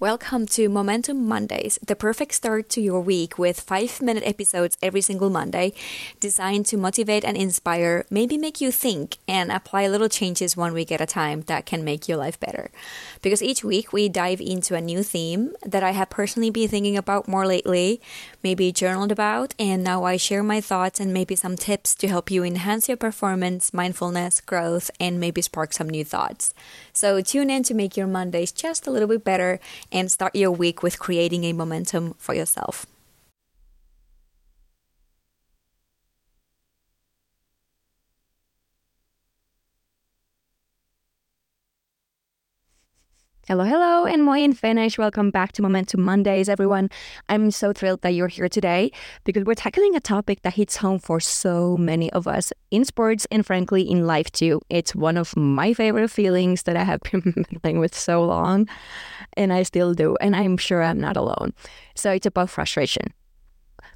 Welcome to Momentum Mondays, the perfect start to your week with five minute episodes every single Monday, designed to motivate and inspire, maybe make you think, and apply little changes one week at a time that can make your life better. Because each week we dive into a new theme that I have personally been thinking about more lately, maybe journaled about, and now I share my thoughts and maybe some tips to help you enhance your performance, mindfulness, growth, and maybe spark some new thoughts. So tune in to make your Mondays just a little bit better and start your week with creating a momentum for yourself. Hello, hello, and moi in Finnish. Welcome back to Momentum Mondays, everyone. I'm so thrilled that you're here today because we're tackling a topic that hits home for so many of us in sports and frankly in life too. It's one of my favorite feelings that I have been battling with so long, and I still do, and I'm sure I'm not alone. So it's about frustration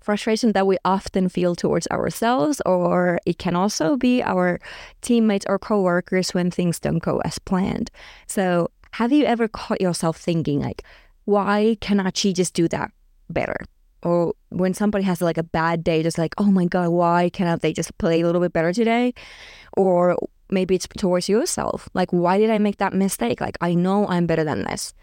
frustration that we often feel towards ourselves, or it can also be our teammates or coworkers when things don't go as planned. So, have you ever caught yourself thinking, like, why cannot she just do that better? Or when somebody has like a bad day, just like, oh my God, why cannot they just play a little bit better today? Or maybe it's towards yourself. Like, why did I make that mistake? Like, I know I'm better than this.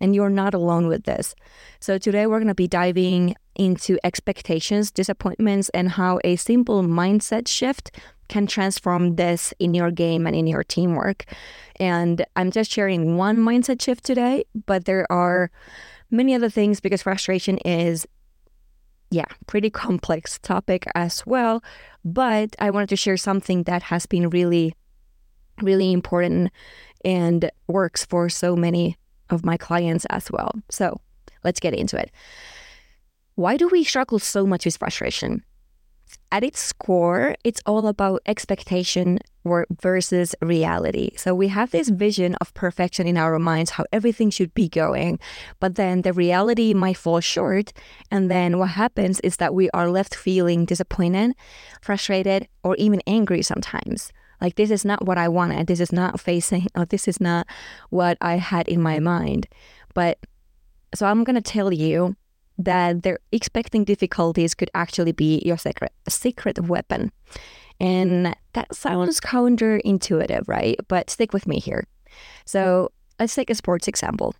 And you're not alone with this. So, today we're going to be diving into expectations, disappointments, and how a simple mindset shift can transform this in your game and in your teamwork. And I'm just sharing one mindset shift today, but there are many other things because frustration is yeah, pretty complex topic as well. But I wanted to share something that has been really, really important and works for so many of my clients as well. So let's get into it. Why do we struggle so much with frustration? At its core, it's all about expectation versus reality. So we have this vision of perfection in our minds, how everything should be going, but then the reality might fall short. And then what happens is that we are left feeling disappointed, frustrated, or even angry sometimes. Like, this is not what I wanted. This is not facing, or this is not what I had in my mind. But so I'm going to tell you that they're expecting difficulties could actually be your secret secret weapon. And that sounds counterintuitive, right? But stick with me here. So let's take a sports example.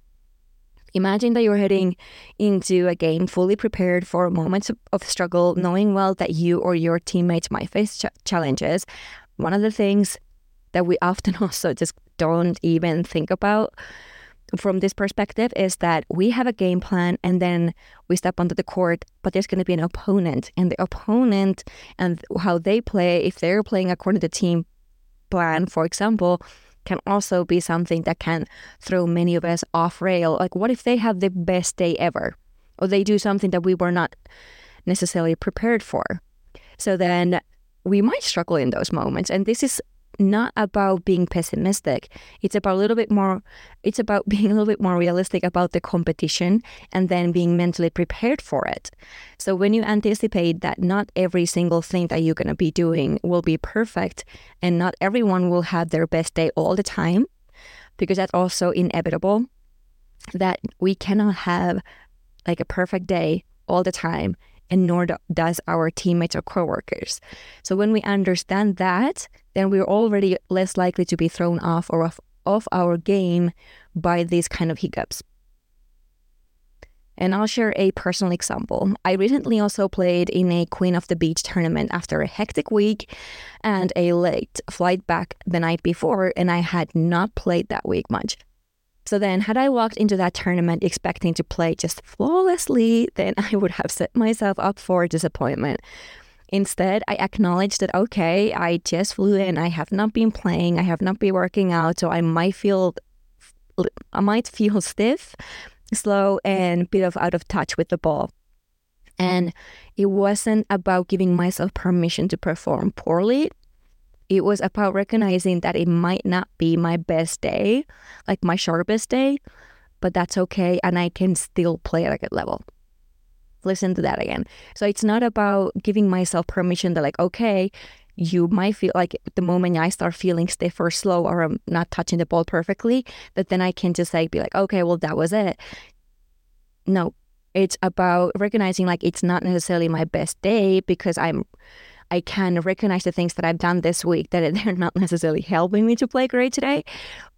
Imagine that you're heading into a game fully prepared for moments of struggle, knowing well that you or your teammates might face ch- challenges. One of the things that we often also just don't even think about from this perspective is that we have a game plan and then we step onto the court, but there's going to be an opponent, and the opponent and how they play, if they're playing according to the team plan, for example, can also be something that can throw many of us off rail. Like, what if they have the best day ever, or they do something that we were not necessarily prepared for? So then we might struggle in those moments. And this is not about being pessimistic. It's about a little bit more, it's about being a little bit more realistic about the competition and then being mentally prepared for it. So when you anticipate that not every single thing that you're going to be doing will be perfect and not everyone will have their best day all the time, because that's also inevitable, that we cannot have like a perfect day all the time and nor does our teammates or coworkers. So when we understand that, then we're already less likely to be thrown off or off, off our game by these kind of hiccups. And I'll share a personal example. I recently also played in a Queen of the Beach tournament after a hectic week and a late flight back the night before, and I had not played that week much. So then, had I walked into that tournament expecting to play just flawlessly, then I would have set myself up for disappointment. Instead, I acknowledged that, okay, I just flew in, I have not been playing, I have not been working out, so I might feel, I might feel stiff, slow, and a bit of out of touch with the ball. And it wasn't about giving myself permission to perform poorly. It was about recognizing that it might not be my best day, like my sharpest day, but that's okay. And I can still play at a good level. Listen to that again. So it's not about giving myself permission that, like, okay, you might feel like the moment I start feeling stiff or slow or I'm not touching the ball perfectly, that then I can just like be like, okay, well, that was it. no, it's about recognizing like it's not necessarily my best day because I'm I can recognize the things that I've done this week that they're not necessarily helping me to play great today,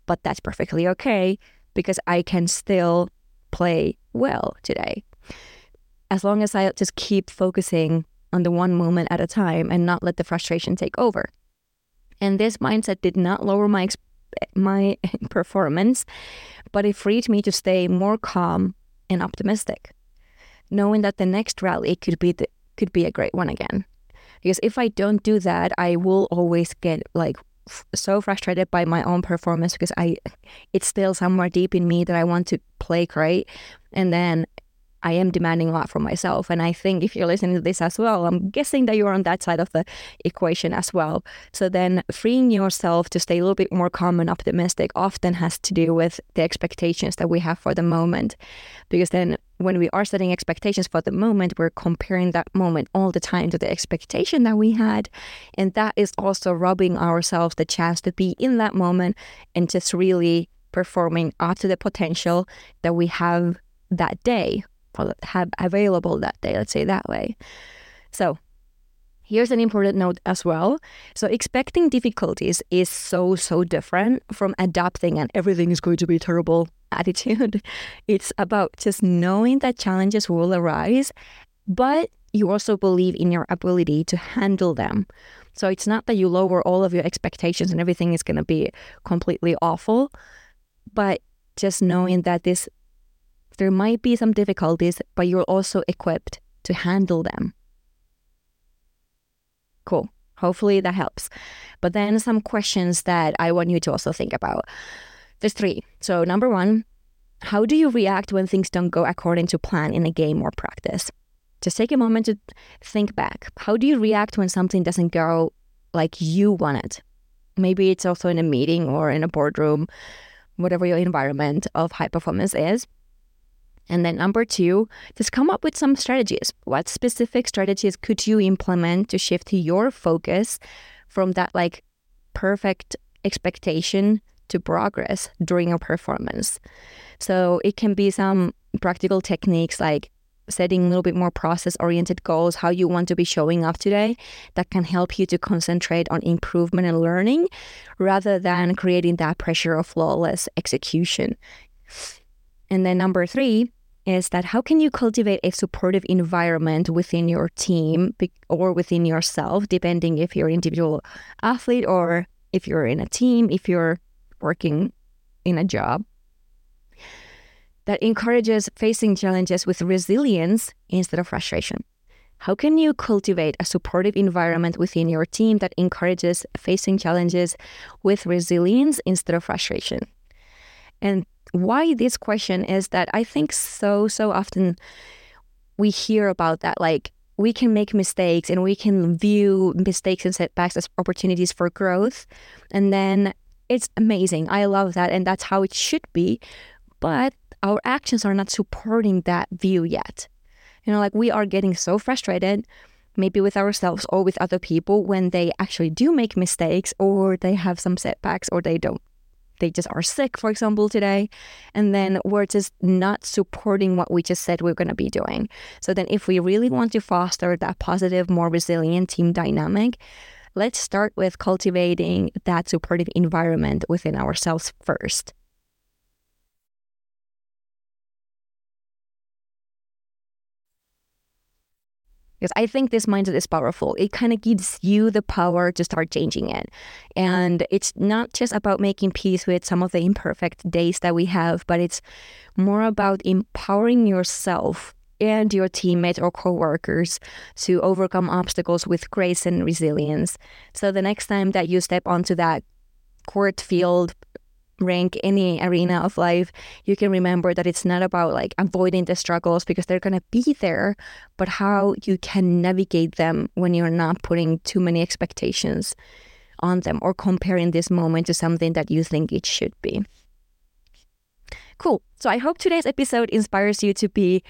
but that's perfectly okay because I can still play well today. As long as I just keep focusing on the one moment at a time and not let the frustration take over. And this mindset did not lower my my performance, but it freed me to stay more calm and optimistic, knowing that the next rally could be the, could be a great one again. Because if I don't do that, I will always get like f- so frustrated by my own performance because I it's still somewhere deep in me that I want to play great, and then I am demanding a lot from myself. And I think if you're listening to this as well, I'm guessing that you're on that side of the equation as well. So then freeing yourself to stay a little bit more calm and optimistic often has to do with the expectations that we have for the moment. Because then when we are setting expectations for the moment, we're comparing that moment all the time to the expectation that we had. And that is also robbing ourselves the chance to be in that moment and just really performing up to the potential that we have that day have available that day, let's say that way. So, here's an important note as well. So, expecting difficulties is so, so different from adopting and everything is going to be terrible attitude. It's about just knowing that challenges will arise, but you also believe in your ability to handle them. So, it's not that you lower all of your expectations and everything is going to be completely awful, but just knowing that this there might be some difficulties, but you're also equipped to handle them. Cool. Hopefully that helps. But then some questions that I want you to also think about. There's three. So, number one, how do you react when things don't go according to plan in a game or practice? Just take a moment to think back. How do you react when something doesn't go like you want it? Maybe it's also in a meeting or in a boardroom, whatever your environment of high performance is. And then number two, just come up with some strategies. What specific strategies could you implement to shift your focus from that like perfect expectation to progress during a performance? So it can be some practical techniques like setting a little bit more process oriented goals, how you want to be showing up today, that can help you to concentrate on improvement and learning rather than creating that pressure of flawless execution. And then number three is that how can you cultivate a supportive environment within your team or within yourself, depending if you're an individual athlete or if you're in a team, if you're working in a job that encourages facing challenges with resilience instead of frustration. How can you cultivate a supportive environment within your team that encourages facing challenges with resilience instead of frustration? And why this question is that I think so, so often we hear about that. Like, we can make mistakes and we can view mistakes and setbacks as opportunities for growth. And then it's amazing. I love that. And that's how it should be. But our actions are not supporting that view yet. You know, like we are getting so frustrated, maybe with ourselves or with other people, when they actually do make mistakes or they have some setbacks or they don't they just are sick, for example, today. And then we're just not supporting what we just said we're going to be doing. So then, if we really want to foster that positive, more resilient team dynamic, let's start with cultivating that supportive environment within ourselves first. Because I think this mindset is powerful. It kind of gives you the power to start changing it. And it's not just about making peace with some of the imperfect days that we have, but it's more about empowering yourself and your teammates or coworkers to overcome obstacles with grace and resilience. So the next time that you step onto that court field rank any arena of life, you can remember that it's not about like avoiding the struggles because they're going to be there, but how you can navigate them when you're not putting too many expectations on them or comparing this moment to something that you think it should be. Cool. So I hope today's episode inspires you to be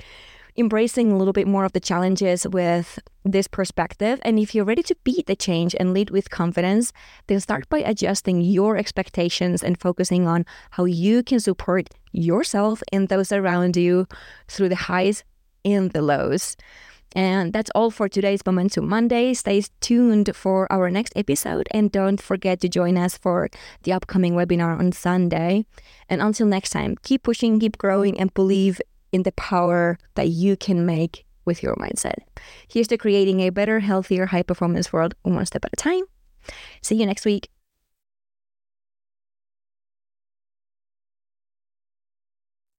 embracing a little bit more of the challenges with this perspective. And if you're ready to beat the change and lead with confidence, then start by adjusting your expectations and focusing on how you can support yourself and those around you through the highs and the lows. And that's all for today's Momentum Monday. Stay tuned for our next episode and don't forget to join us for the upcoming webinar on Sunday. And until next time, keep pushing, keep growing, and believe in the power that you can make with your mindset. Here's to creating a better, healthier, high performance world one step at a time. See you next week.